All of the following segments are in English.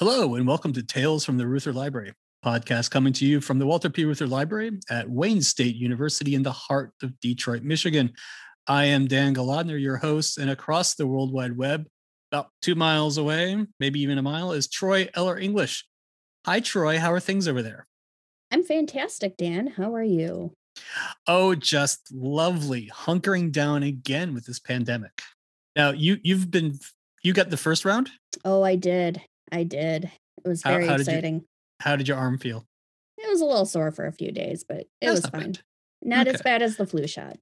Hello, and welcome to Tales from the Reuther Library, podcast coming to you from the Walter P. Reuther Library at Wayne State University in the heart of Detroit, Michigan. I am Dan Golodner, your host, and across the World Wide Web, about two miles away, maybe even a mile, is Troy Eller English. Hi, Troy. How are things over there? I'm fantastic, Dan. How are you? Oh, just lovely. Hunkering down again with this pandemic. Now, you you've been you got the first round? Oh, I did. I did. It was very how, how exciting. Did you, how did your arm feel? It was a little sore for a few days, but it That's was not fine. bad. Not as bad as the flu shot.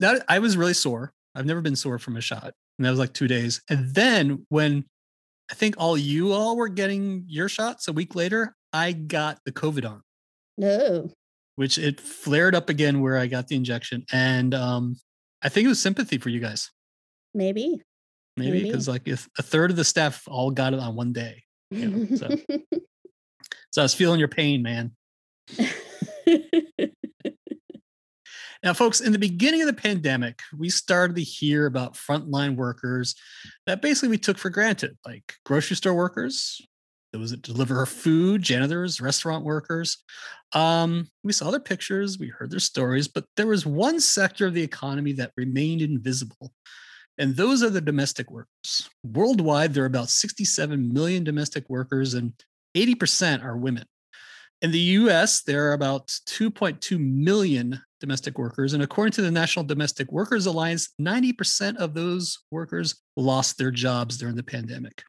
That I was really sore. I've never been sore from a shot. And that was like two days. And then when I think all you all were getting your shots a week later, I got the COVID arm, No. which it flared up again where I got the injection. And um, I think it was sympathy for you guys, Maybe. Maybe because like if a third of the staff all got it on one day. Yeah, so- So I was feeling your pain, man. Now, folks, in the beginning of the pandemic, we started to hear about frontline workers that basically we took for granted, like grocery store workers, those that deliver food, janitors, restaurant workers. Um, we saw their pictures, we heard their stories, but there was one sector of the economy that remained invisible. And those are the domestic workers. Worldwide, there are about 67 million domestic workers, and 80% are women. In the US, there are about 2.2 million domestic workers. And according to the National Domestic Workers Alliance, 90% of those workers lost their jobs during the pandemic.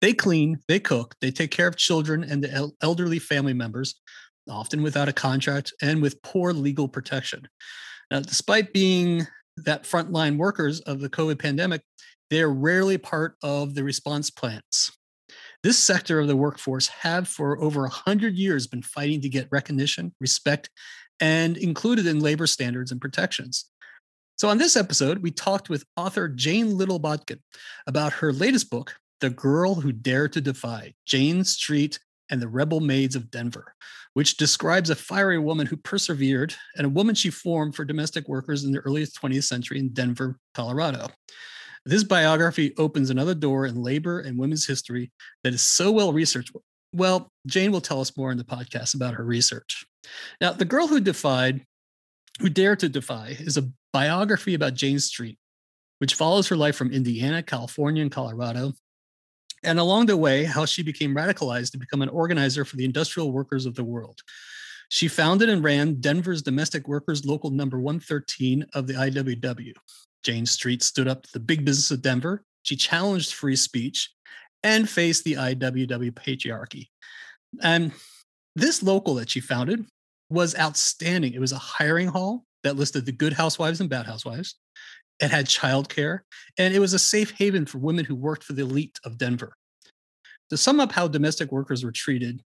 They clean, they cook, they take care of children and the elderly family members, often without a contract and with poor legal protection. Now, despite being that frontline workers of the COVID pandemic, they're rarely part of the response plans. This sector of the workforce have for over 100 years been fighting to get recognition, respect, and included in labor standards and protections. So, on this episode, we talked with author Jane Little Botkin about her latest book, The Girl Who Dared to Defy Jane Street and the Rebel Maids of Denver, which describes a fiery woman who persevered and a woman she formed for domestic workers in the early 20th century in Denver, Colorado. This biography opens another door in labor and women's history that is so well researched. Well, Jane will tell us more in the podcast about her research. Now, The Girl Who Defied, Who Dared to Defy, is a biography about Jane Street, which follows her life from Indiana, California, and Colorado. And along the way, how she became radicalized to become an organizer for the industrial workers of the world. She founded and ran Denver's Domestic Workers Local Number 113 of the IWW. Jane Street stood up to the big business of Denver. She challenged free speech and faced the IWW patriarchy. And this local that she founded was outstanding. It was a hiring hall that listed the good housewives and bad housewives. It had childcare, and it was a safe haven for women who worked for the elite of Denver. To sum up how domestic workers were treated,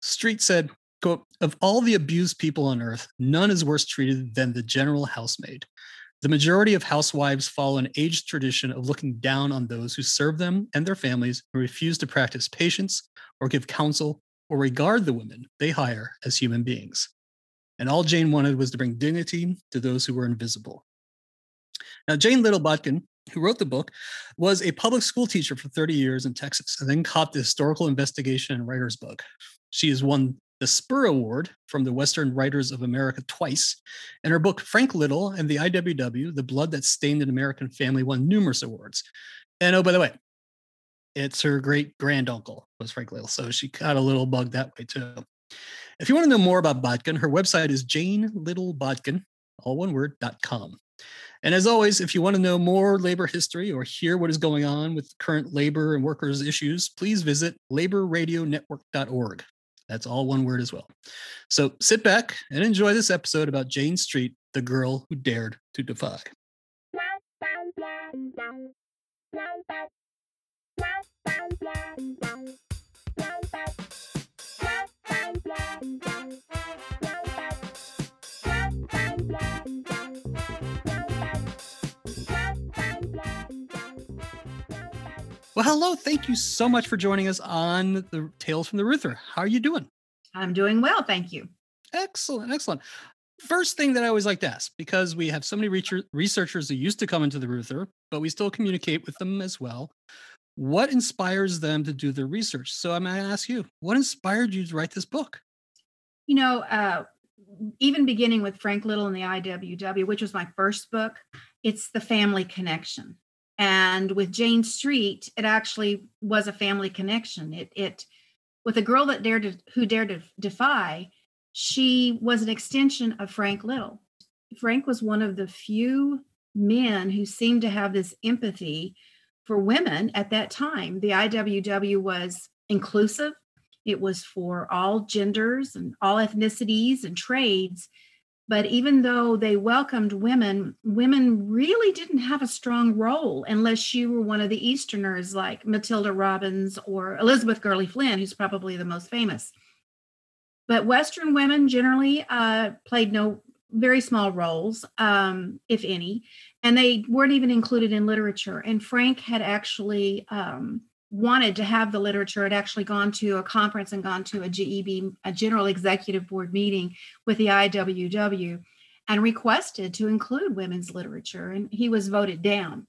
Street said, quote, of all the abused people on earth, none is worse treated than the general housemaid. The majority of housewives follow an aged tradition of looking down on those who serve them and their families and refuse to practice patience or give counsel or regard the women they hire as human beings. And all Jane wanted was to bring dignity to those who were invisible. Now, Jane Little Botkin, who wrote the book, was a public school teacher for 30 years in Texas and then caught the historical investigation and writer's bug. She has won the Spur Award from the Western Writers of America twice, and her book, Frank Little and the IWW, The Blood That Stained an American Family, won numerous awards. And oh, by the way, it's her great granduncle was Frank Little. So she got a little bug that way too. If you want to know more about Botkin, her website is janelittlebotkin, all one word, dot com. And as always, if you want to know more labor history or hear what is going on with current labor and workers issues, please visit laborradionetwork.org. That's all one word as well. So sit back and enjoy this episode about Jane Street, the girl who dared to defy. Well, hello. Thank you so much for joining us on the Tales from the Reuther. How are you doing? I'm doing well, thank you. Excellent, excellent. First thing that I always like to ask, because we have so many researchers who used to come into the Reuther, but we still communicate with them as well. what inspires them to do their research? So I'm going to ask you, what inspired you to write this book? You know, uh, even beginning with Frank Little and the IWW, which was my first book, it's the family connection. And with Jane Street, it actually was a family connection. It, it with a girl that dared to, who dared to defy, she was an extension of Frank Little. Frank was one of the few men who seemed to have this empathy for women at that time. The IWW was inclusive, it was for all genders and all ethnicities and trades. But even though they welcomed women, women really didn't have a strong role unless you were one of the Easterners like Matilda Robbins or Elizabeth Gurley Flynn, who's probably the most famous. But Western women generally uh, played no very small roles, um, if any, and they weren't even included in literature. And Frank had actually um, wanted to have the literature had actually gone to a conference and gone to a GEB, a General Executive Board meeting with the IWW, and requested to include women's literature, and he was voted down.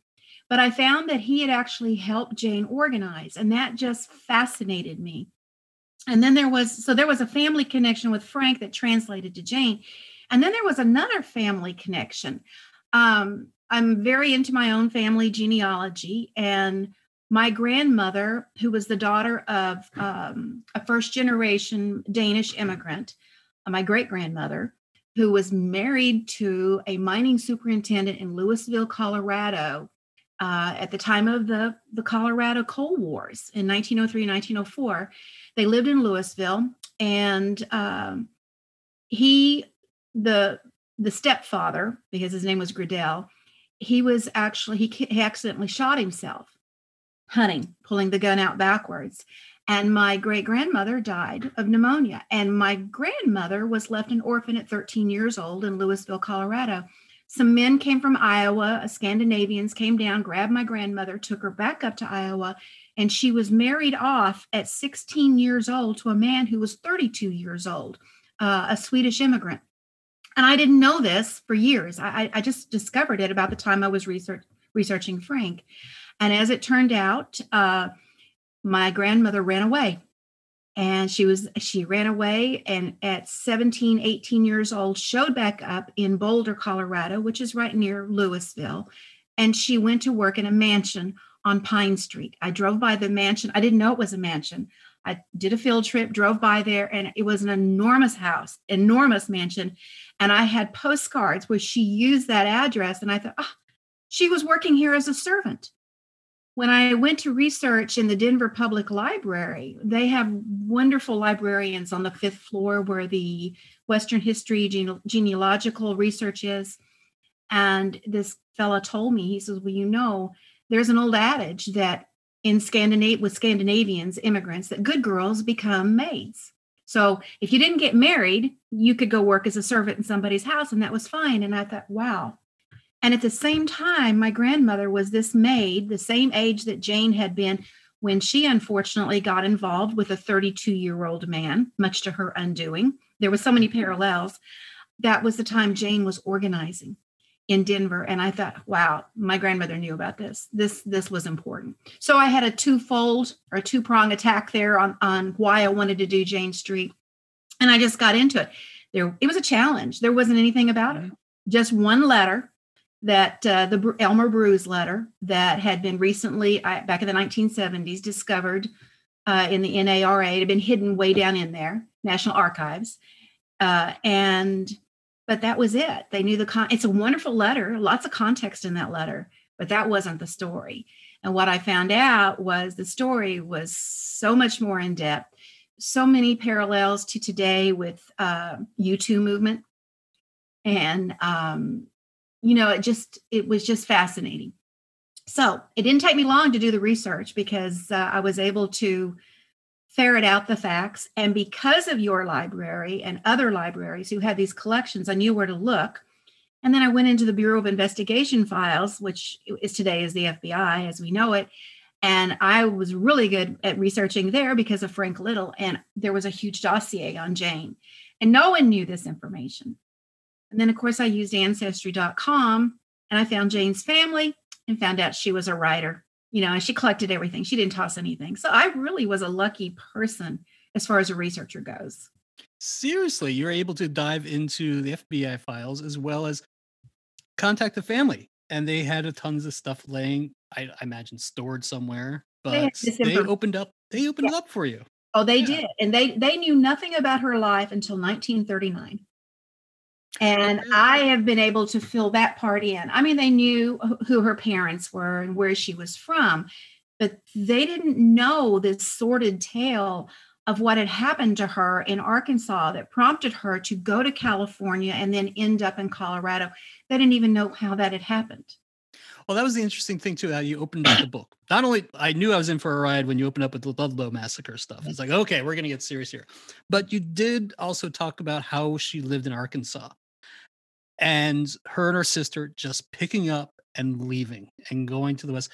But I found that he had actually helped Jane organize, and that just fascinated me. And then there was so there was a family connection with Frank that translated to Jane, and then there was another family connection. Um, I'm very into my own family genealogy, and my grandmother, who was the daughter of um, a first generation Danish immigrant, uh, my great grandmother, who was married to a mining superintendent in Louisville, Colorado, uh, at the time of the, the Colorado Coal Wars in 1903 1904. They lived in Louisville, and um, he, the the stepfather, because his name was Gradell, he was actually he, he accidentally shot himself hunting, pulling the gun out backwards. And my great grandmother died of pneumonia. And my grandmother was left an orphan at 13 years old in Louisville, Colorado. Some men came from Iowa, Scandinavians came down, grabbed my grandmother, took her back up to Iowa, and she was married off at 16 years old to a man who was 32 years old, uh, a Swedish immigrant. And I didn't know this for years. I, I just discovered it about the time I was research, researching Frank. And as it turned out, uh, my grandmother ran away. And she was she ran away and at 17 18 years old showed back up in boulder colorado which is right near louisville. And she went to work in a mansion on pine street. I drove by the mansion. I didn't know it was a mansion. I did a field trip drove by there and it was an enormous house enormous mansion. And i had postcards where she used that address. And i thought oh, she was working here as a servant when I went to research in the Denver Public Library, they have wonderful librarians on the fifth floor where the Western history gene- genealogical research is. And this fella told me, he says, Well, you know, there's an old adage that in Scandinavia with Scandinavians, immigrants, that good girls become maids. So if you didn't get married, you could go work as a servant in somebody's house, and that was fine. And I thought, wow, and at the same time, my grandmother was this maid, the same age that Jane had been when she unfortunately got involved with a 32 year old man, much to her undoing. There were so many parallels. That was the time Jane was organizing in Denver. And I thought, wow, my grandmother knew about this. This this was important. So I had a twofold or two prong attack there on, on why I wanted to do Jane Street. And I just got into it. There it was a challenge. There wasn't anything about it. Mm-hmm. Just one letter that uh, the Elmer Buse letter that had been recently, back in the 1970s, discovered uh, in the NARA. It had been hidden way down in there, National Archives. Uh, and, but that was it. They knew the, con- it's a wonderful letter, lots of context in that letter, but that wasn't the story. And what I found out was the story was so much more in depth, so many parallels to today with uh, MeToo movement and um, you know, it just, it was just fascinating. So it didn't take me long to do the research because uh, I was able to ferret out the facts. And because of your library and other libraries who had these collections, I knew where to look. And then I went into the Bureau of Investigation files, which is today is the FBI as we know it. And I was really good at researching there because of Frank Little. And there was a huge dossier on Jane. And no one knew this information. And then, of course, I used ancestry.com and I found Jane's family and found out she was a writer. you know, and she collected everything. She didn't toss anything. So I really was a lucky person as far as a researcher goes. Seriously, you're able to dive into the FBI files as well as contact the family. And they had a tons of stuff laying, I, I imagine, stored somewhere. But this they opened up. They opened it up for you. Oh, they Yeah. did. And they they knew nothing about her life until 1939. And really? I have been able to fill that part in. I mean, they knew who her parents were and where she was from, but they didn't know this sordid tale of what had happened to her in Arkansas that prompted her to go to California and then end up in Colorado. They didn't even know how that had happened. Well, that was the interesting thing too. How you opened up the book. Not only I knew I was in for a ride when you opened up with the Ludlow massacre stuff. It's like, okay, we're gonna get serious here. But you did also talk about how she lived in Arkansas, and her and her sister just picking up and leaving and going to the west.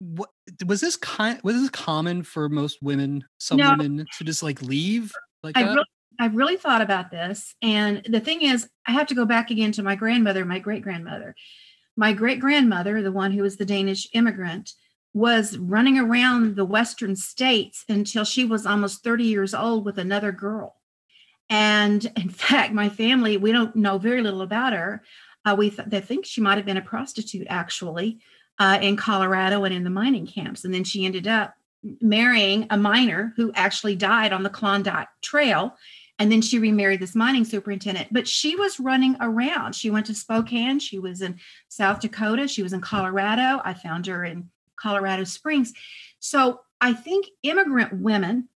What was this kind? Was this common for most women? Some No. women to just like leave like I that. really, I really thought about this. And the thing is, I have to go back again to my grandmother, my great grandmother. My great grandmother, the one who was the Danish immigrant, was running around the Western states until she was almost 30 years old with another girl. And in fact, my family, we don't know very little about her. Uh, we th- they think she might have been a prostitute actually uh, in Colorado and in the mining camps. And then she ended up marrying a miner who actually died on the Klondike Trail. And then she remarried this mining superintendent. But she was running around. She went to Spokane. She was in South Dakota. She was in Colorado. I found her in Colorado Springs. So I think immigrant women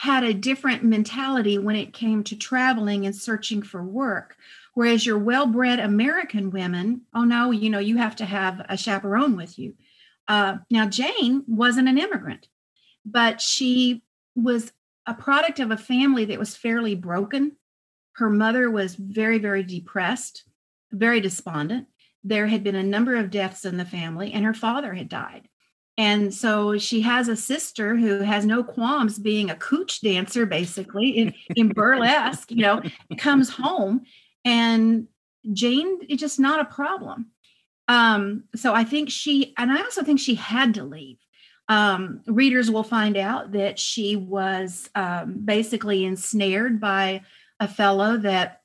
had a different mentality when it came to traveling and searching for work. Whereas your well bred American women, oh no, you know, you have to have a chaperone with you. Uh, now, Jane wasn't an immigrant, but she was a product of a family that was fairly broken. Her mother was very, very depressed, very despondent. There had been a number of deaths in the family, and her father had died. And so she has a sister who has no qualms being a cooch dancer, basically in, in burlesque, you know, comes home and Jane is just not a problem. Um, so I think she, and I also think she had to leave. Um, readers will find out that she was um, basically ensnared by a fellow that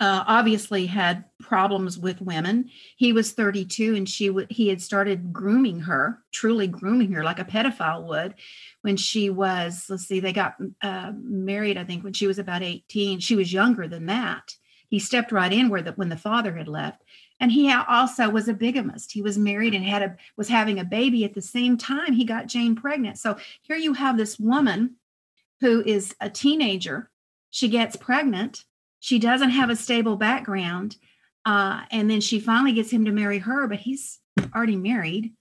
uh, obviously had problems with women. He was 32 and she w- he had started grooming her, truly grooming her like a pedophile would when she was, let's see, they got uh, married, I think, when she was about 18. She was younger than that. He stepped right in where the, when the father had left. And he also was a bigamist. He was married and had a was having a baby at the same time he got Jane pregnant. So here you have this woman who is a teenager. She gets pregnant she doesn't have a stable background uh, and then she finally gets him to marry her but he's already married.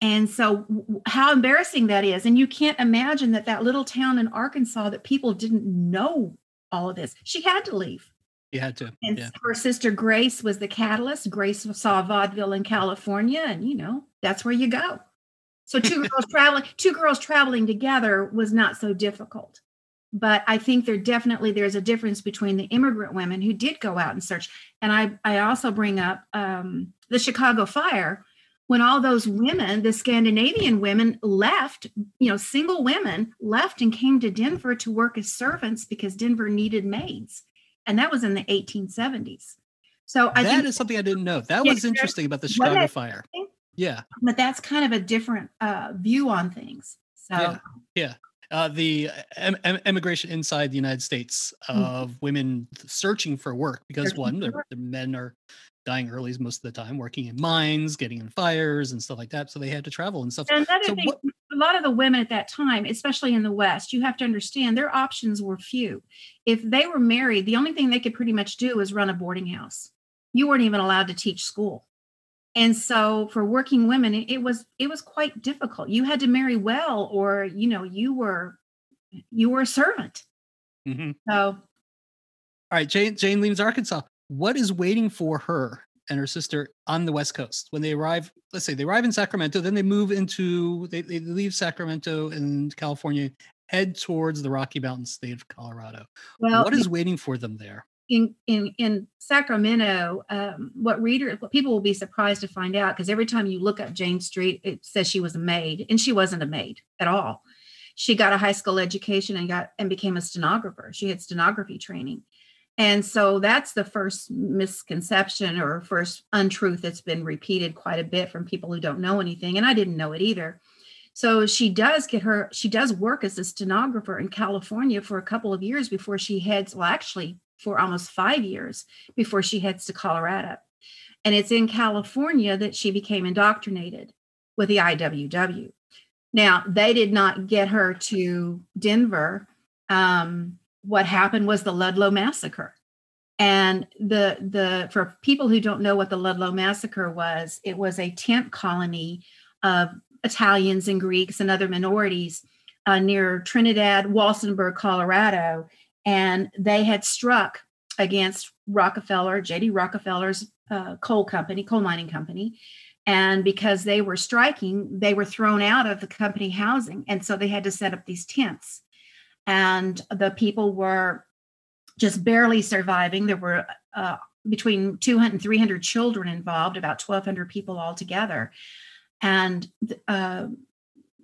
And so how embarrassing that is. And you can't imagine that that little town in arkansas that people didn't know all of this. She had to leave. You had to. and Yeah. her sister grace was the catalyst. Grace saw vaudeville in california and you know that's where you go. So two girls traveling two girls traveling together was not so difficult but I think there definitely there's a difference between the immigrant women who did go out and search. And I I also bring up um, the Chicago fire when all those women, the Scandinavian women, left. You know, single women left and came to Denver to work as servants because Denver needed maids, and that was in the 1870s. So I that is something I didn't know. That Yeah, was interesting about the Chicago fire. Yeah. but that's kind of a different uh, view on things. So Yeah. Yeah. Uh, the em- em- immigration inside the United States Mhm. of women searching for work because one, their men are dying early most of the time, working in mines, getting in fires and stuff like that. So they had to travel and stuff. And another So thing, what- a lot of the women at that time, especially in the West, you have to understand their options were few. If they were married, the only thing they could pretty much do was run a boarding house. You weren't even allowed to teach school. And so for working women, it, was it was quite difficult. You had to marry well, or you know, you were you were a servant. Mhm. So All right, Jane Jane leaves Arkansas. What is waiting for her and her sister on the West Coast when they arrive? Let's say they arrive in Sacramento, then they move into they, they leave Sacramento and California, head towards the Rocky Mountain state of Colorado. well, what is waiting for them there? In in in Sacramento, um, what reader, what people will be surprised to find out, because every time you look up Jane Street, it says she was a maid, and she wasn't a maid at all. She got a high school education and got and became a stenographer. She had stenography training, and so that's the first misconception or first untruth that's been repeated quite a bit from people who don't know anything, and I didn't know it either. So she does get her, she does work as a stenographer in California for a couple of years before she heads, well, actually, for almost five years before she heads to Colorado. And it's in California that she became indoctrinated with the IWW. Now, they did not get her to Denver. Um, what happened was the Ludlow massacre. And the the for people who don't know what the Ludlow massacre was, it was a tent colony of Italians and Greeks and other minorities uh, near Trinidad, Walsenburg, Colorado, and they had struck against Rockefeller, J.D. Rockefeller's uh, coal company, coal mining company. And because they were striking, they were thrown out of the company housing. And so they had to set up these tents. And the people were just barely surviving. There were uh, between 200 and 300 children involved, about 1,200 people altogether and uh,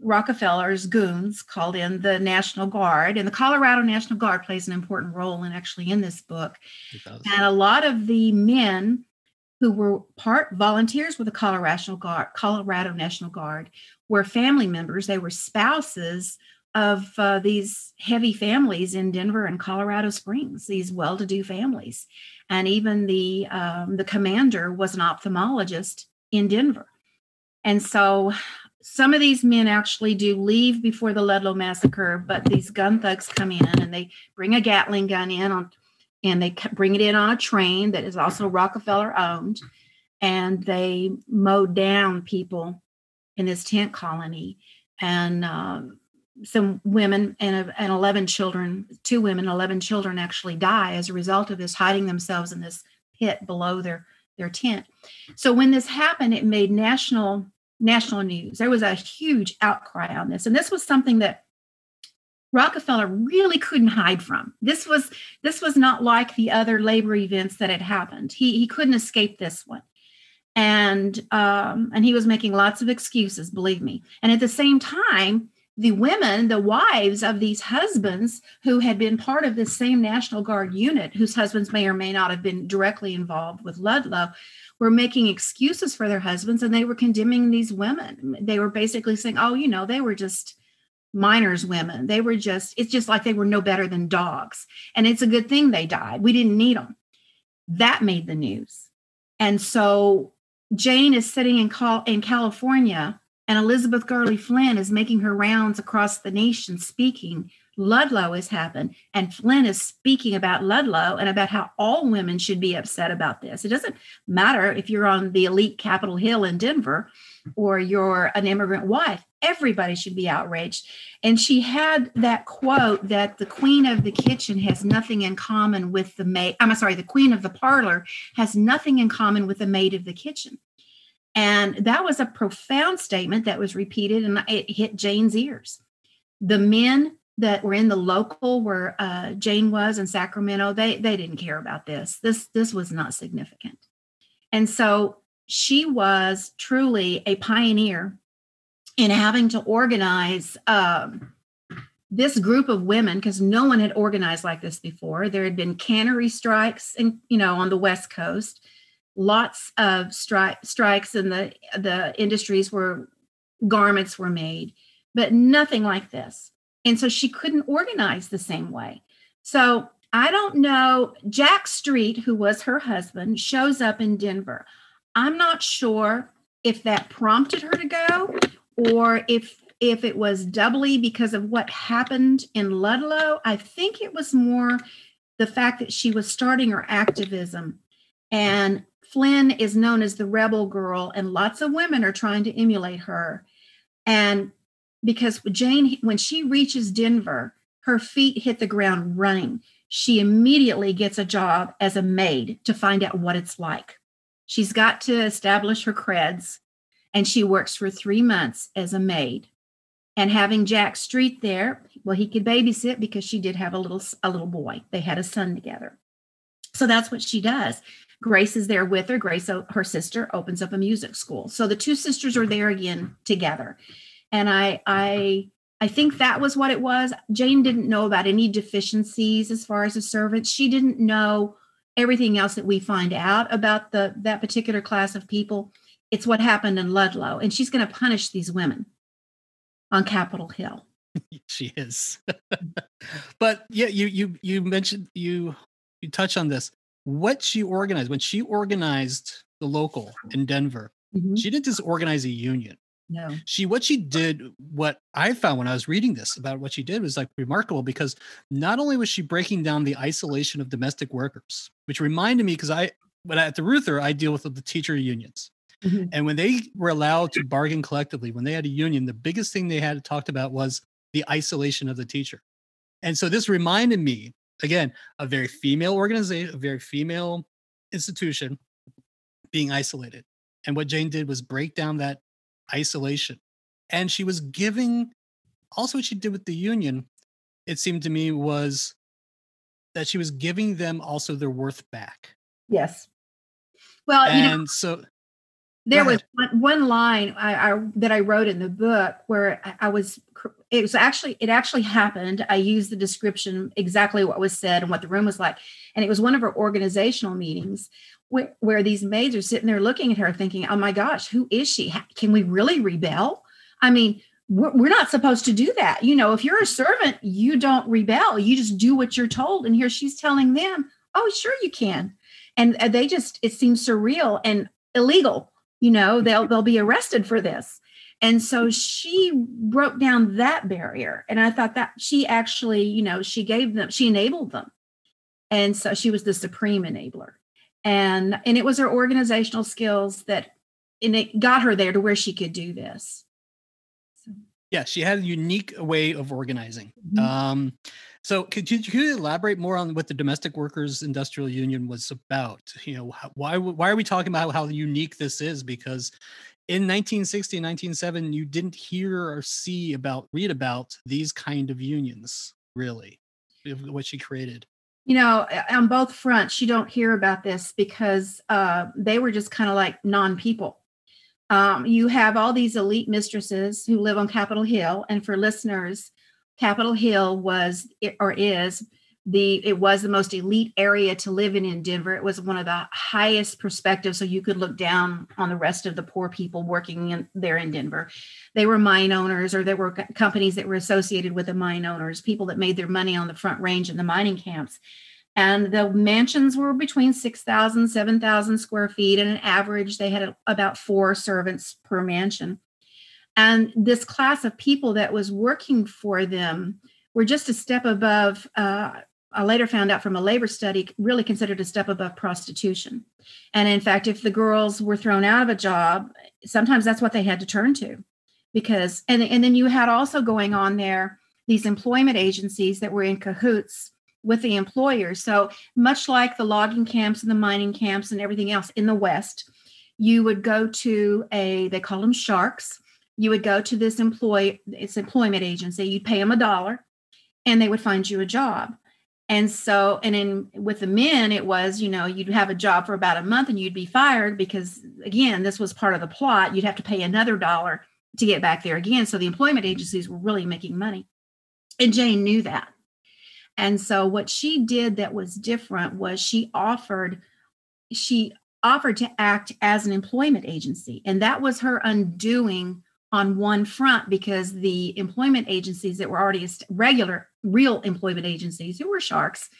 Rockefeller's goons called in the National Guard, and the Colorado National Guard plays an important role in actually in this book. And a lot of the men who were part volunteers with the Colorado Guard, Colorado National Guard, were family members. They were spouses of uh, these heavy families in Denver and Colorado Springs. These well-to-do families, and even the um, the commander was an ophthalmologist in Denver. And so some of these men actually do leave before the Ludlow massacre, but these gun thugs come in and they bring a Gatling gun in on, and they bring it in on a train that is also Rockefeller owned, and they mow down people in this tent colony, and um, some women and, and 11 children, two women, 11 children actually die as a result of this, hiding themselves in this pit below their their tent. So when this happened, it made national national news. There was a huge outcry on this, and this was something that Rockefeller really couldn't hide from. This was this was not like the other labor events that had happened. He he couldn't escape this one, and um, and he was making lots of excuses. Believe me. And at the same time, the women, the wives of these husbands who had been part of this same National Guard unit, whose husbands may or may not have been directly involved with Ludlow, were making excuses for their husbands and they were condemning these women. They were basically saying, oh, you know, they were just miners women. They were just, it's just like they were no better than dogs. And it's a good thing they died. We didn't need them. That made the news. And so Jane is sitting in, in California and Elizabeth Gurley Flynn is making her rounds across the nation speaking. Ludlow has happened, and Flynn is speaking about Ludlow and about how all women should be upset about this. It doesn't matter if you're on the elite Capitol Hill in Denver or you're an immigrant wife, everybody should be outraged. And she had that quote that the queen of the kitchen has nothing in common with the maid. I'm sorry, the queen of the parlor has nothing in common with the maid of the kitchen. And that was a profound statement that was repeated and it hit Jane's ears. The men that were in the local where uh, Jane was in Sacramento, they they didn't care about this. This this was not significant. And so she was truly a pioneer in having to organize um, this group of women because no one had organized like this before. There had been cannery strikes, and you know, on the West Coast lots of stri- strikes in the the industries where garments were made, but nothing like this. And so she couldn't organize the same way. So I don't know. Jack Street, who was her husband, shows up in Denver. I'm not sure if that prompted her to go or if if it was doubly because of what happened in Ludlow. I think it was more the fact that she was starting her activism and Flynn is known as the rebel girl, and lots of women are trying to emulate her. And because Jane, when she reaches Denver, her feet hit the ground running. She immediately gets a job as a maid to find out what it's like. She's got to establish her creds, and she works for three months as a maid. And having Jack Street there, well, he could babysit because she did have a little a little boy. They had a son together. So that's what she does. Grace is there with her. Grace, her sister, opens up a music school. So the two sisters are there again together. And I, I, I think that was what it was. Jane didn't know about any deficiencies as far as a servant. She didn't know everything else that we find out about the that particular class of people. It's what happened in Ludlow, and she's going to punish these women on Capitol Hill. she is. but yeah, you you you mentioned you you touch on this. What she organized when she organized the local in Denver, mm-hmm. she didn't just organize a union. No. She what she did, what I found when I was reading this about what she did was like remarkable because not only was she breaking down the isolation of domestic workers, which reminded me because I when I, at the Reuther, I deal with the teacher unions. Mm-hmm. And when they were allowed to bargain collectively, when they had a union, the biggest thing they had talked about was the isolation of the teacher. And so this reminded me again, a very female organization, a very female institution being isolated. And what Jane did was break down that isolation. And she was giving also what she did with the union, it seemed to me was that she was giving them also their worth back. Yes. Well, and you know, so there was one, one line I, I, that I wrote in the book where I, I, was it was actually it actually happened. I used the description exactly what was said and what the room was like, and it was one of our organizational meetings where, where these maids are sitting there looking at her, thinking, "Oh my gosh, who is she? Can we really rebel?" I mean, we're, we're not supposed to do that. You know, if you're a servant, you don't rebel. You just do what you're told. And here she's telling them, "Oh, sure you can," and uh, they just it seems surreal and illegal. You know, they'll they'll be arrested for this and so she broke down that barrier. And I thought that she actually, you know, she gave them, she enabled them. And so she was the supreme enabler. And and it was her organizational skills that and it got her there to where she could do this. So. Yeah, she had a unique way of organizing. Mm-hmm. Um, so could you, could you, elaborate more on what the Domestic Workers Industrial Union was about? You know, why why are we talking about how unique this is? Because in 1960 and 1970 you didn't hear or see about read about these kind of unions really what she created you know on both fronts you don't hear about this because uh, they were just kind of like non-people. Um, you have all these elite mistresses who live on capitol hill and for listeners capitol hill was or is the it was the most elite area to live in in denver. It was one of the highest perspectives so you could look down on the rest of the poor people working in, there in denver. They were mine owners or there were companies that were associated with the mine owners people that made their money on the front range in the mining camps. And the mansions were between 6000 7000 square feet and an average they had about four servants per mansion. And this class of people that was working for them were just a step above uh, I later found out from a labor study, really considered a step above prostitution. And in fact, if the girls were thrown out of a job, sometimes that's what they had to turn to. Because, and, and then you had also going on there these employment agencies that were in cahoots with the employers. So, much like the logging camps and the mining camps and everything else in the West, you would go to a, they call them sharks. You would go to this employ, it's employment agency, you'd pay them a dollar and they would find you a job and so, and in with the men, it was, you know, you'd have a job for about a month and you'd be fired because, again, this was part of the plot. You'd have to pay another dollar to get back there again. So the employment agencies were really making money. And Jane knew that. And so what she did that was different was she offered, she offered to act as an employment agency. And that was her undoing on one front because the employment agencies that were already regular, real employment agencies who were sharks,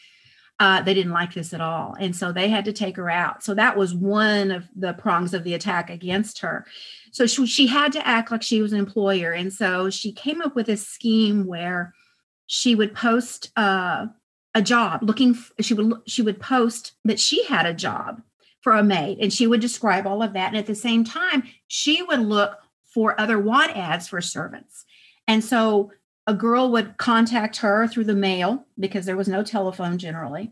uh, they didn't like this at all. And so they had to take her out. So that was one of the prongs of the attack against her. So she, she had to act like she was an employer. And so she came up with a scheme where she would post uh, a job looking, she would, she would post that she had a job for a maid and she would describe all of that. And at the same time, she would look for other want ads for servants. And so a girl would contact her through the mail because there was no telephone generally.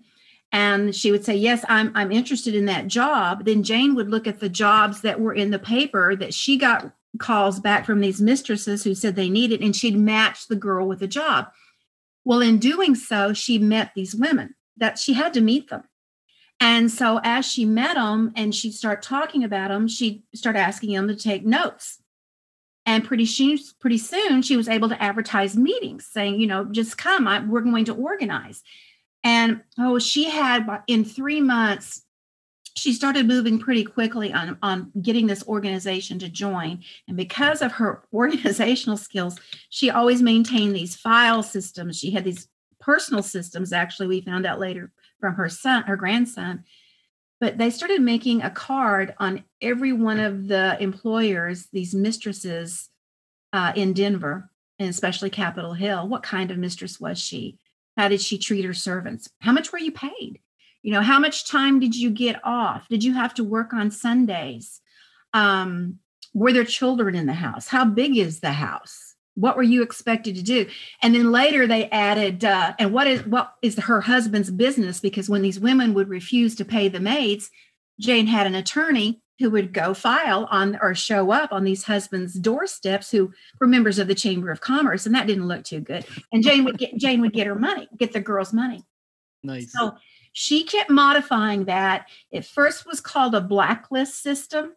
And she would say, Yes, I'm, I'm interested in that job. Then Jane would look at the jobs that were in the paper that she got calls back from these mistresses who said they needed, and she'd match the girl with a job. Well, in doing so, she met these women that she had to meet them. And so as she met them and she started talking about them, she started asking them to take notes. And pretty soon, pretty soon, she was able to advertise meetings, saying, you know, just come. I, we're going to organize. And oh, she had in three months, she started moving pretty quickly on, on getting this organization to join. And because of her organizational skills, she always maintained these file systems. She had these personal systems, actually, we found out later from her son, her grandson. But they started making a card on every one of the employers, these mistresses uh, in Denver, and especially Capitol Hill. What kind of mistress was she? How did she treat her servants? How much were you paid? You know, how much time did you get off? Did you have to work on Sundays? Um, were there children in the house? How big is the house? What were you expected to do? And then later they added uh, and what is what is her husband's business? Because when these women would refuse to pay the maids jane had an attorney who would go file on or show up on these husbands doorsteps who were members of the chamber of commerce and that didn't look too good. And jane would get jane would get her money get the girls money. Nice. So she kept modifying that. It first was called a blacklist system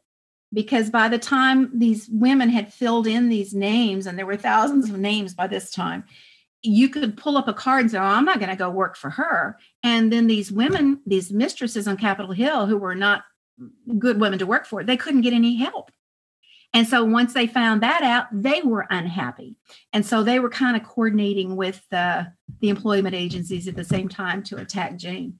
because by the time these women had filled in these names, and there were thousands of names by this time, you could pull up a card and say, oh, I'm not going to go work for her. And then these women, these mistresses on Capitol Hill who were not good women to work for, they couldn't get any help. And so once they found that out, they were unhappy. And so they were kind of coordinating with uh, the employment agencies at the same time to attack Jane.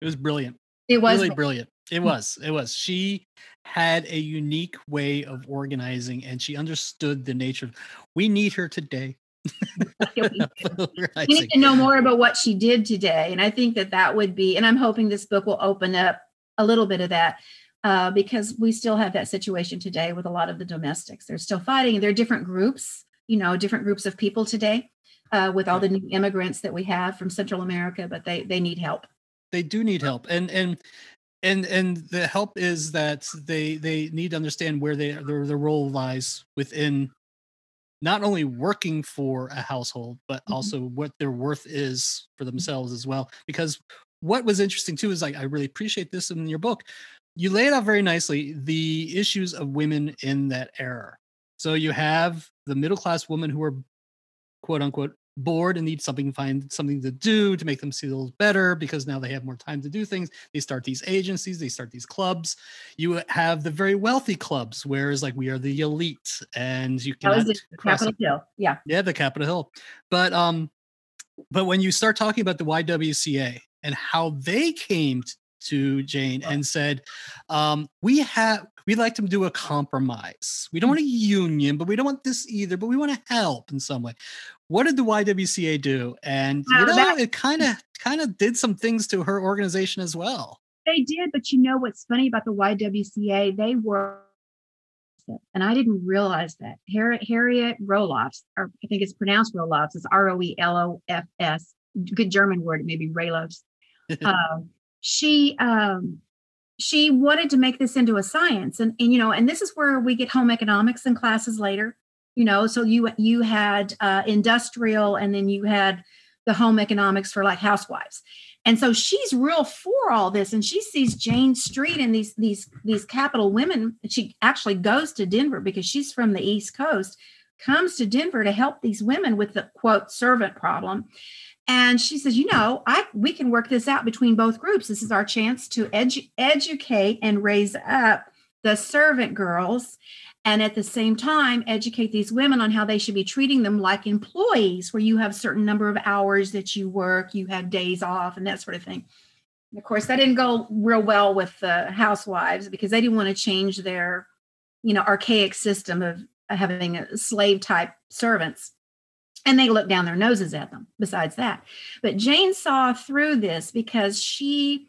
It was brilliant. It was really brilliant. It was. It was. She had a unique way of organizing and she understood the nature of we need her today. we need to know more about what she did today. And I think that that would be, and I'm hoping this book will open up a little bit of that uh, because we still have that situation today with a lot of the domestics. They're still fighting. There are different groups, you know, different groups of people today uh, with all the new immigrants that we have from Central America, but they they need help. They do need help, and and and and the help is that they they need to understand where they their, their role lies within not only working for a household but mm-hmm. also what their worth is for themselves as well. Because what was interesting too is like i really appreciate this in your book. You lay it out very nicely the issues of women in that era. So you have the middle class women who are quote unquote bored and need something find something to do to make them feel better because now they have more time to do things. They start these agencies they start these clubs. You have the very wealthy clubs whereas like we are the elite and you can capitol hill yeah. Yeah the capitol hill. But um but when you start talking about the ywca and how they came to Jane and said, um, "We have we'd like to do a compromise. We don't want a union, but we don't want this either. But we want to help in some way." What did the YWCA do? And you know, that, it kind of kind of did some things to her organization as well. They did, but you know what's funny about the YWCA? They were and I didn't realize that Harriet, Harriet Roelofs, or I think it's pronounced Roelofs, is R O E L O F S. Good German word, maybe Raylos. um, she um, she wanted to make this into a science. And, and you know and this is where we get home economics in classes later. You know so you you had uh, industrial and then you had the home economics for like housewives. And so she's real for all this. And she sees jane street and these these these capital women. She actually goes to denver because she's from the east coast comes to denver to help these women with the quote servant problem and she says, you know, I we can work this out between both groups. This is our chance to edu- educate and raise up the servant girls and at the same time educate these women on how they should be treating them like employees where you have a certain number of hours that you work you have days off and that sort of thing and of course that didn't go real well with the housewives because they didn't want to change their you know archaic system of having slave type servants and they look down their noses at them besides that. But jane saw through this because she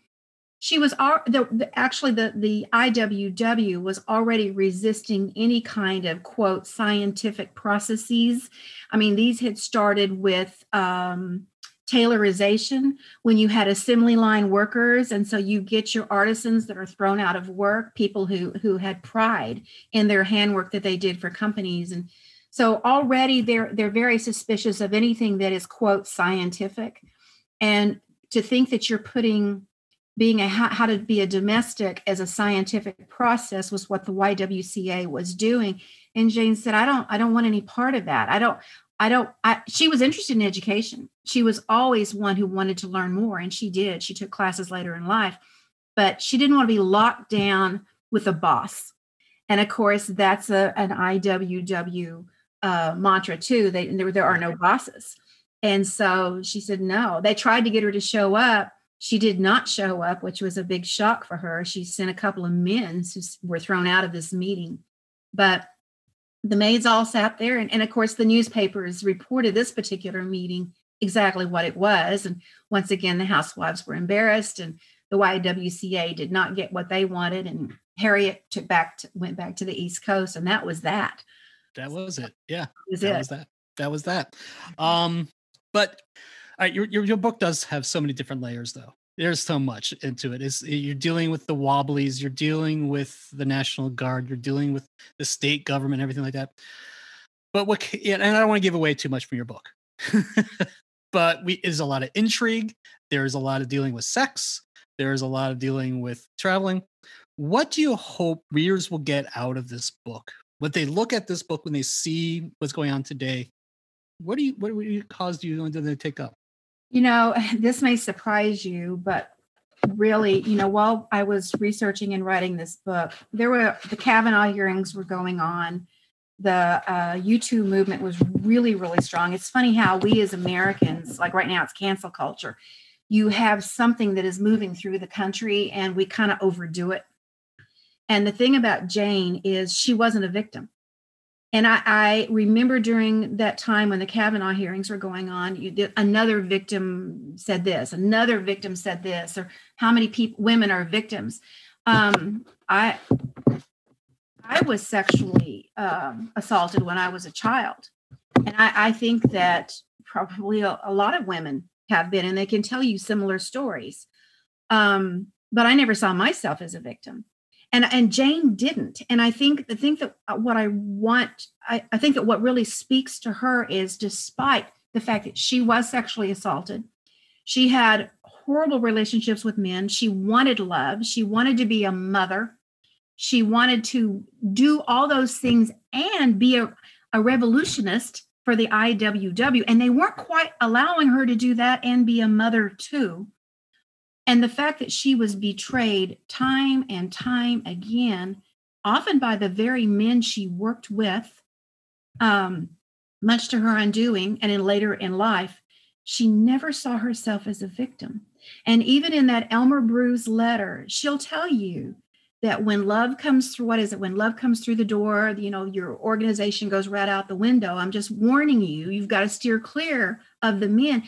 she was the, actually the the IWW was already resisting any kind of quote scientific processes. I mean, these had started with um, Taylorization when you had assembly line workers, and so you get your artisans that are thrown out of work, people who who had pride in their handwork that they did for companies, and so already they're they're very suspicious of anything that is quote scientific, and to think that you're putting being a how, how to be a domestic as a scientific process was what the YWCA was doing. And Jane said, I don't, I don't want any part of that. I don't, I don't, I, she was interested in education. She was always one who wanted to learn more, and she did. She took classes later in life, but she didn't want to be locked down with a boss. And of course, that's a, an IWW uh, mantra too. They, there, there are no bosses. And so she said, no. They tried to get her to show up. She did not show up, which was a big shock for her. She sent a couple of men who were thrown out of this meeting. But the maids all sat there. And, and of course, the newspapers reported this particular meeting exactly what it was. And once again, the housewives were embarrassed, and the YWCA did not get what they wanted. And Harriet took back to, went back to the East Coast, and that was that. That was it. Yeah, was that it. was that. That was that. Um, but all right, your, your your book does have so many different layers, though. There's so much into it. Is you're dealing with the wobblies, you're dealing with the National Guard, you're dealing with the state government, everything like that. But what? And I don't want to give away too much from your book. but we is a lot of intrigue. There's a lot of dealing with sex. There's a lot of dealing with traveling. What do you hope readers will get out of this book? When they look at this book, when they see what's going on today, what do you what do you cause you to take up? You know, this may surprise you, but really, you know, while I was researching and writing this book, there were the Kavanaugh hearings were going on. The uh, MeToo movement was really, really strong. It's funny how we as Americans, like right now, it's cancel culture. You have something that is moving through the country, and we kind of overdo it. And the thing about Jane is she wasn't a victim. And I, I, remember during that time when the Kavanaugh hearings were going on, another victim said this, another victim said this, or how many people, women are victims. Um, I, I was sexually um, assaulted when I was a child, and I, I think that probably a, a, lot of women have been, and they can tell you similar stories. Um, but I never saw myself as a victim and and jane didn't. And i think the thing that uh, what i want I, I think that what really speaks to her is despite the fact that she was sexually assaulted she had horrible relationships with men. She wanted love. She wanted to be a mother. She wanted to do all those things and be a, a revolutionist for the iww and they weren't quite allowing her to do that and be a mother too and the fact that she was betrayed time and time again, often by the very men she worked with, um, much to her undoing, and in later in life, she never saw herself as a victim. And even in that Elmer Buse letter, she'll tell you that when love comes through, what is it? When love comes through the door, you know, your organization goes right out the window. I'm just warning you, you've got to steer clear of the men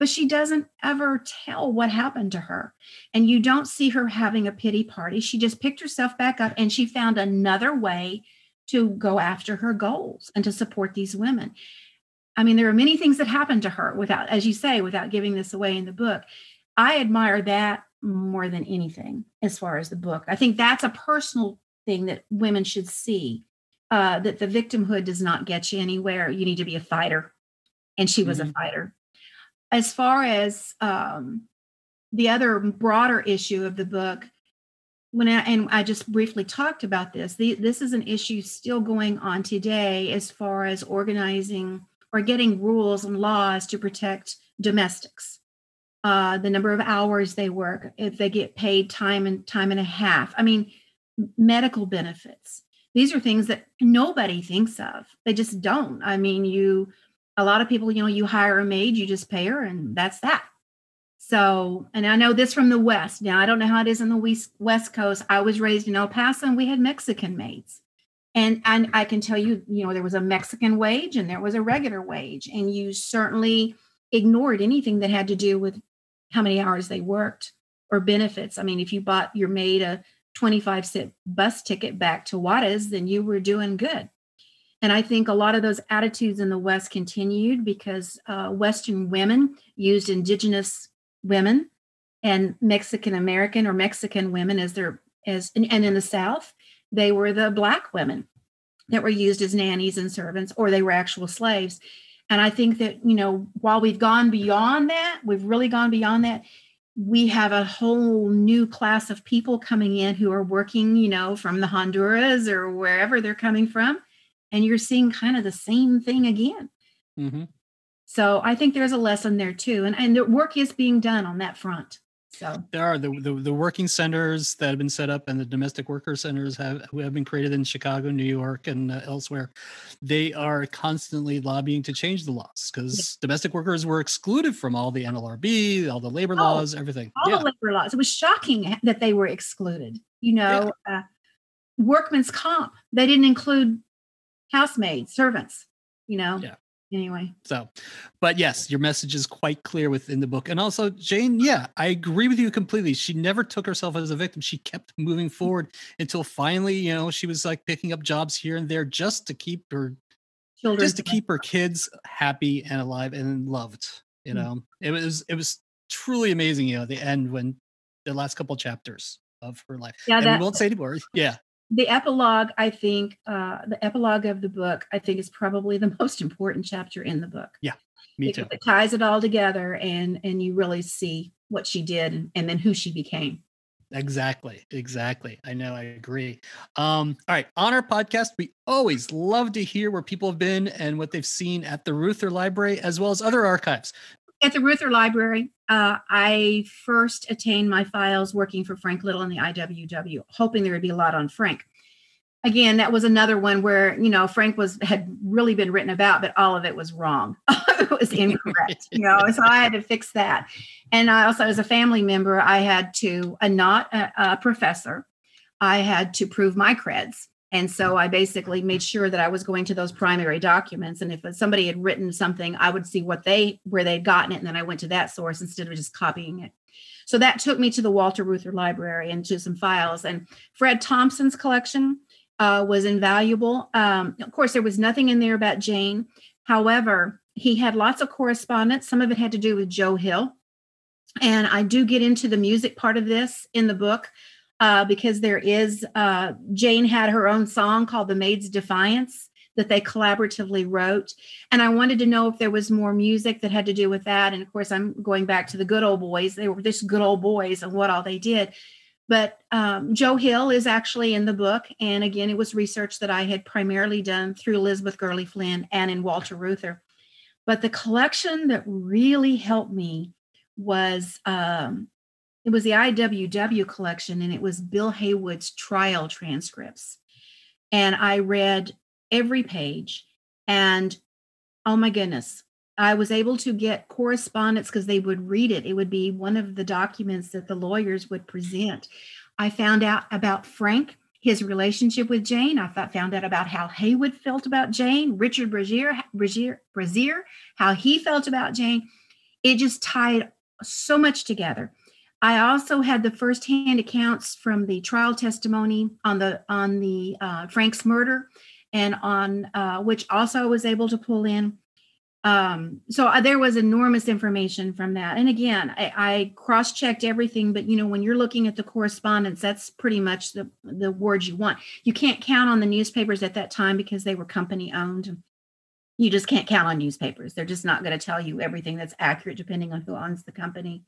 but she doesn't ever tell what happened to her. And you don't see her having a pity party. She just picked herself back up and she found another way to go after her goals and to support these women. I mean, there are many things that happened to her without, as you say, without giving this away in the book. I admire that more than anything as far as the book. I think that's a personal thing that women should see uh, that the victimhood does not get you anywhere. You need to be a fighter. And she was mm-hmm. a fighter as far as um, the other broader issue of the book, when I, and I just briefly talked about this, the, this is an issue still going on today as far as organizing or getting rules and laws to protect domestics. Uh, the number of hours they work, if they get paid time and time and a half. I mean, medical benefits. These are things that nobody thinks of. They just don't. I mean, you a lot of people, you know, you hire a maid, you just pay her, and that's that. So, and I know this from the West. Now, I don't know how it is in the West, Coast. I was raised in El Paso and we had Mexican maids. And, and I can tell you, you know, there was a Mexican wage and there was a regular wage. And you certainly ignored anything that had to do with how many hours they worked or benefits. I mean, if you bought your maid a 25 cent bus ticket back to Juarez, then you were doing good. And I think a lot of those attitudes in the West continued because uh, Western women used indigenous women and Mexican American or Mexican women as their as and, and in the South they were the black women that were used as nannies and servants or they were actual slaves. And I think that you know while we've gone beyond that, we've really gone beyond that. we have a whole new class of people coming in who are working, you know, from the Honduras or wherever they're coming from. And you're seeing kind of the same thing again. Mm-hmm. So I think there's a lesson there too. And, and the work is being done on that front. So there are the, the, the working centers that have been set up and the domestic worker centers have who have been created in Chicago, New York, and uh, elsewhere. They are constantly lobbying to change the laws because yeah. domestic workers were excluded from all the NLRB, all the labor oh, laws, everything. All yeah. the labor laws. It was shocking that they were excluded. You know, yeah. uh, workman's comp. They didn't include housemaids, servants. You know. Yeah anyway so but yes your message is quite clear within the book and also jane yeah i agree with you completely she never took herself as a victim she kept moving mm. forward until finally you know she was like picking up jobs here and there just to keep her children just to keep her kids happy and alive and loved you mm. know mm-hmm. it was it was truly amazing you know the end when the last couple chapters of her life yeah and that, we won't say anymore yeah the epilogue i think uh the epilogue of the book i think is probably the most important chapter in the book. Yeah me too. it ties it all together and and you really see what she did and, and then who she became. Exactly exactly. I know i agree. Um all right on our podcast we always love to hear where people have been and what they've seen at the Reuther library as well as other archives at the Reuther Library, uh, I first attained my files working for Frank Little in the IWW, hoping there would be a lot on Frank. Again, that was another one where you know Frank was had really been written about, but all of it was wrong. it was incorrect, you know. So I had to fix that. And I also, as a family member, I had to, uh, not a, a professor, I had to prove my creds and so I basically made sure that I was going to those primary documents. And if somebody had written something, I would see what they where they'd gotten it, and then I went to that source instead of just copying it. So that took me to the Walter Reuther Library and to some files. And Fred Thompson's collection uh, was invaluable. Um, of course, there was nothing in there about Jane. However, he had lots of correspondence. Some of it had to do with Joe Hill. And I do get into the music part of this in the book uh, because there is uh, Jane had her own song called "The Maid's Defiance" that they collaboratively wrote, and I wanted to know if there was more music that had to do with that. And of course, I'm going back to the good old boys; they were just good old boys and what all they did. But um, Joe Hill is actually in the book, and again, it was research that I had primarily done through Elizabeth Gurley Flynn and in Walter Reuther. But the collection that really helped me was um, it was the IWW collection, and it was Bill Haywood's trial transcripts. And I read every page, and oh my goodness, I was able to get correspondence because they would read it. It would be one of the documents that the lawyers would present. I found out about Frank, his relationship with Jane. I found out about how Haywood felt about Jane, Richard Brazier, Brazier, Brazier, how he felt about Jane. It just tied so much together. I also had the firsthand accounts from the trial testimony on the on the uh, Frank's murder, and on uh, which also I was able to pull in. Um, so uh, there was enormous information from that. And again, I, I cross-checked everything, but you know, when you're looking at the correspondence, that's pretty much the the words you want. You can't count on the newspapers at that time because they were company owned. You just can't count on newspapers. They're just not going to tell you everything that's accurate, depending on who owns the company.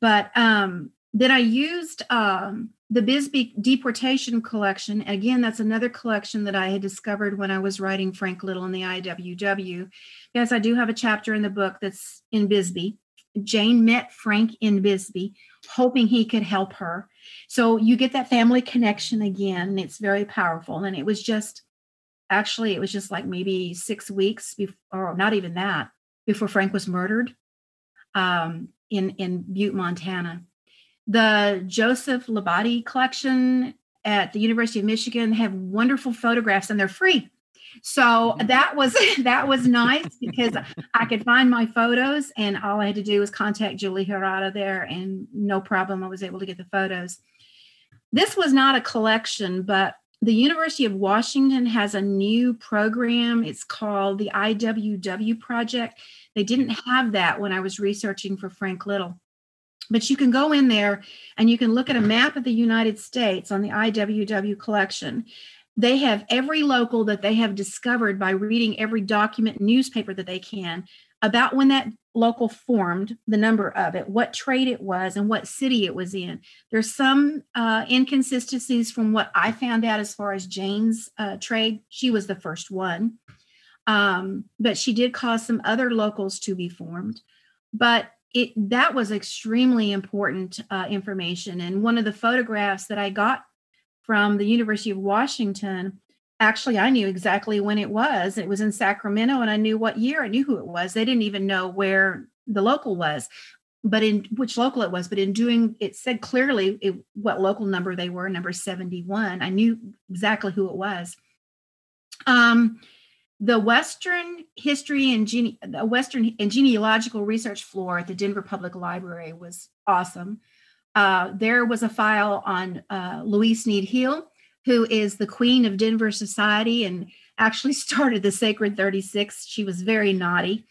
But um, then I used um, the Bisbee deportation collection. Again, that's another collection that I had discovered when I was writing Frank Little in the IWW. Yes, I do have a chapter in the book that's in Bisbee. Jane met Frank in Bisbee, hoping he could help her. So you get that family connection again, it's very powerful. And it was just actually, it was just like maybe six weeks before, or not even that, before Frank was murdered. Um, in, in Butte, Montana. The Joseph Labadie collection at the University of Michigan have wonderful photographs and they're free. So mm-hmm. that was that was nice because I could find my photos and all I had to do was contact Julie Herrada there and no problem I was able to get the photos. This was not a collection, but the University of Washington has a new program. It's called the IWW Project. They didn't mm. have that when I was researching for Frank Little. But you can go in there and you can look at a map of the United States on the IWW collection. They have every local that they have discovered by reading every document newspaper that they can about when that local formed, the number of it, what trade it was, and what city it was in. There's some uh, inconsistencies from what I found out as far as Jane's uh, trade. She was the first one, um, but she did cause some other locals to be formed. But it that was extremely important uh, information. And one of the photographs that I got from the University of Washington actually i knew exactly when it was. It was in sacramento and i knew what year. I knew who it was. They didn't even know where the local was but in which local it was but in doing it said clearly it, what local number they were number 71 i knew exactly who it was. Um, the western history and gene, the western and genealogical research floor at the denver public library was awesome. Uh, there was a file on uh, louise sneed hill who is the queen of Denver society and actually started the Sacred 36. She was very naughty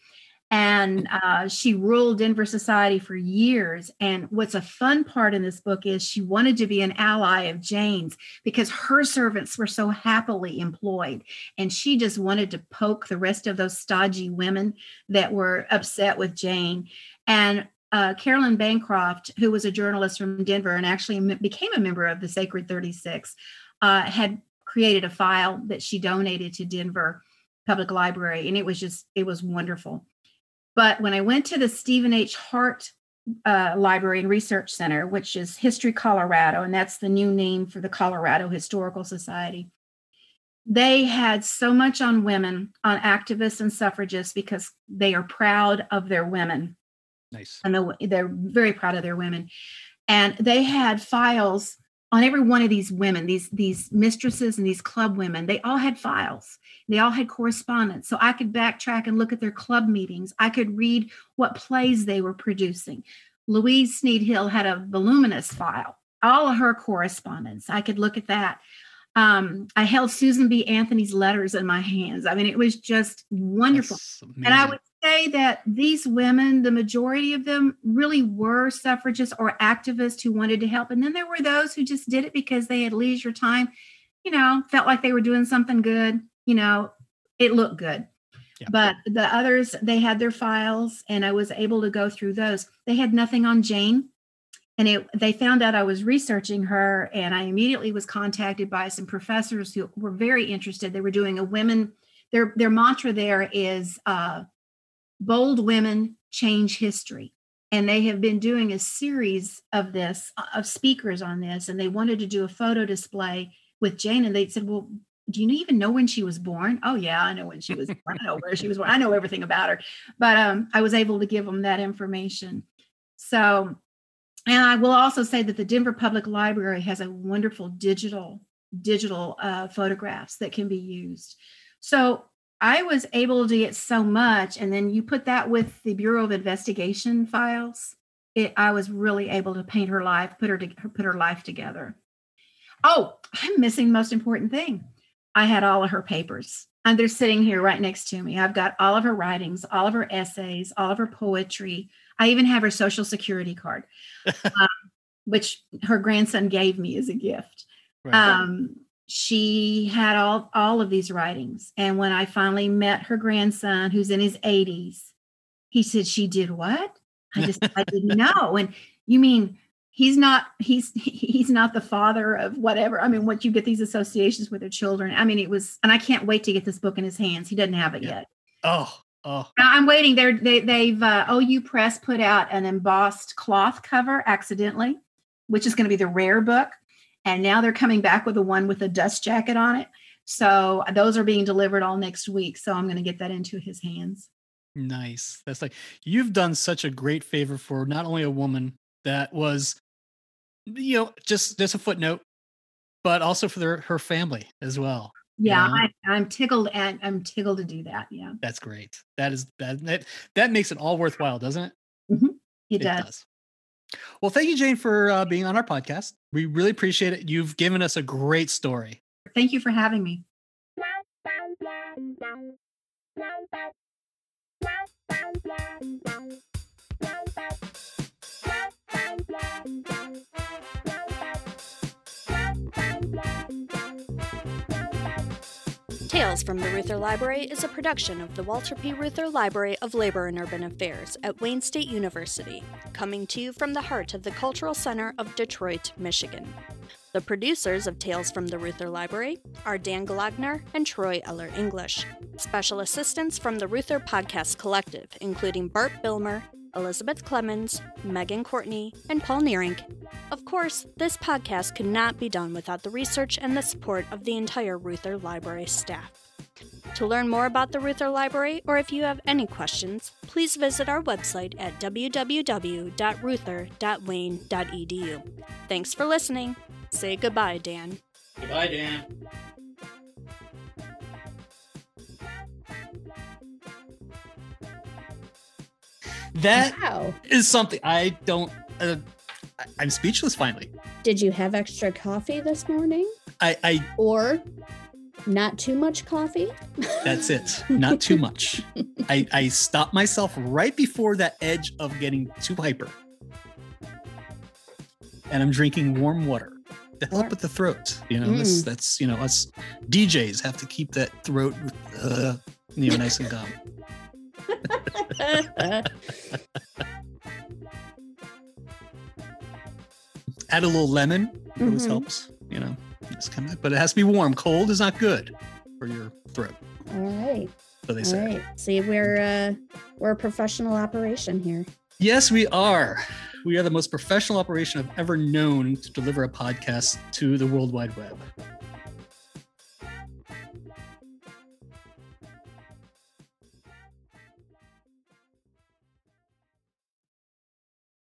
and uh, she ruled Denver society for years. And what's a fun part in this book is she wanted to be an ally of Jane's because her servants were so happily employed. And she just wanted to poke the rest of those stodgy women that were upset with Jane. And uh, Carolyn Bancroft, who was a journalist from Denver and actually became a member of the Sacred 36, uh, had created a file that she donated to Denver Public Library, and it was just it was wonderful. But when I went to the Stephen H. Hart uh, Library and Research Center, which is History Colorado, and that's the new name for the Colorado Historical Society. They had so much on women, on activists and suffragists, because they are proud of their women. Nice. And they're very proud of their women. And they had files on every one of these women these these mistresses and these club women they all had files. They all had correspondence. So i could backtrack and look at their club meetings. I could read what plays they were producing. Louise sneed hill had a voluminous file all of her correspondence. I could look at that. Um, i held susan b. Anthony's letters in my hands. I mean it was just wonderful. And i would say that these women, the majority of them, really were suffragists or activists who wanted to help. And then there were those who just did it because they had leisure time, you know, felt like they were doing something good, you know, it looked good. Yeah. But the others, they had their files and I was able to go through those. They had nothing on Jane. And it, they found out I was researching her, and I immediately was contacted by some professors who were very interested. They were doing a women, their, their mantra there is uh, Bold Women Change History. And they have been doing a series of this, of speakers on this, and they wanted to do a photo display with Jane. And they said, Well, do you even know when she was born? Oh, yeah, I know when she was born. I know where she was born. I know everything about her. But um, I was able to give them that information. So, and I will also say that the Denver Public Library has a wonderful digital digital uh, photographs that can be used. So I was able to get so much, and then you put that with the Bureau of Investigation files. It, I was really able to paint her life, put her to, put her life together. Oh, I'm missing the most important thing. I had all of her papers, and they're sitting here right next to me. I've got all of her writings, all of her essays, all of her poetry. I even have her social security card, um, which her grandson gave me as a gift. Right. Um, she had all all of these writings. And when i finally met her grandson who's in his 80s he said she did what? I just i didn't know. And you mean he's not he's he's not the father of whatever i mean what you get these associations with their children i mean it was and i can't wait to get this book in his hands. He doesn't have it yeah. yet. Oh oh. I'm waiting. They're they, they've uh, ou press put out an embossed cloth cover accidentally which is going to be the rare book and now they're coming back with a one with a dust jacket on it. So those are being delivered all next week. So I'm going to get that into his hands. Nice. That's like you've done such a great favor for not only a woman that was, you know, just just a footnote, but also for their, her family as well. Yeah, you know? I, am tickled and I'm tickled to do that. Yeah, that's great. That is that that, that makes it all worthwhile, doesn't it? Mm-hmm. It, it does. does. Well, thank you, Jane, for uh, being on our podcast. We really appreciate it. You've given us a great story. Thank you for having me. Tales from the Reuther Library is a production of the Walter P. Reuther Library of Labor and Urban Affairs at Wayne State University, coming to you from the heart of the Cultural Center of Detroit, Michigan. The producers of Tales from the Reuther Library are Dan Golodner and Troy Eller English. Special assistants from the Reuther Podcast Collective, including Bart Bilmer, Elizabeth Clemens, Megan Courtney, and Paul Neerink. Of course, this podcast could not be done without the research and the support of the entire Reuther Library staff. To learn more about the Reuther Library, or if you have any questions, please visit our website at www.reuther.wayne.edu. Thanks for listening. Say goodbye, Dan. Goodbye, Dan. That Wow. is something I don't. Uh, I- I'm speechless. Finally, Did you have extra coffee this morning? I, I. Or not too much coffee? That's it. Not too much. I, I stopped myself right before that edge of getting too hyper, and I'm drinking warm water to help with the throat. You know, Mm. that's you know us DJs have to keep that throat, uh, you know, nice and calm. Add a little lemon. It always helps. You know, it's kind of, but it has to be warm. Cold is not good for your throat. All right. So they All say. right. See, we're uh we're a professional operation here. Yes, we are. We are the most professional operation I've ever known to deliver a podcast to the World Wide Web.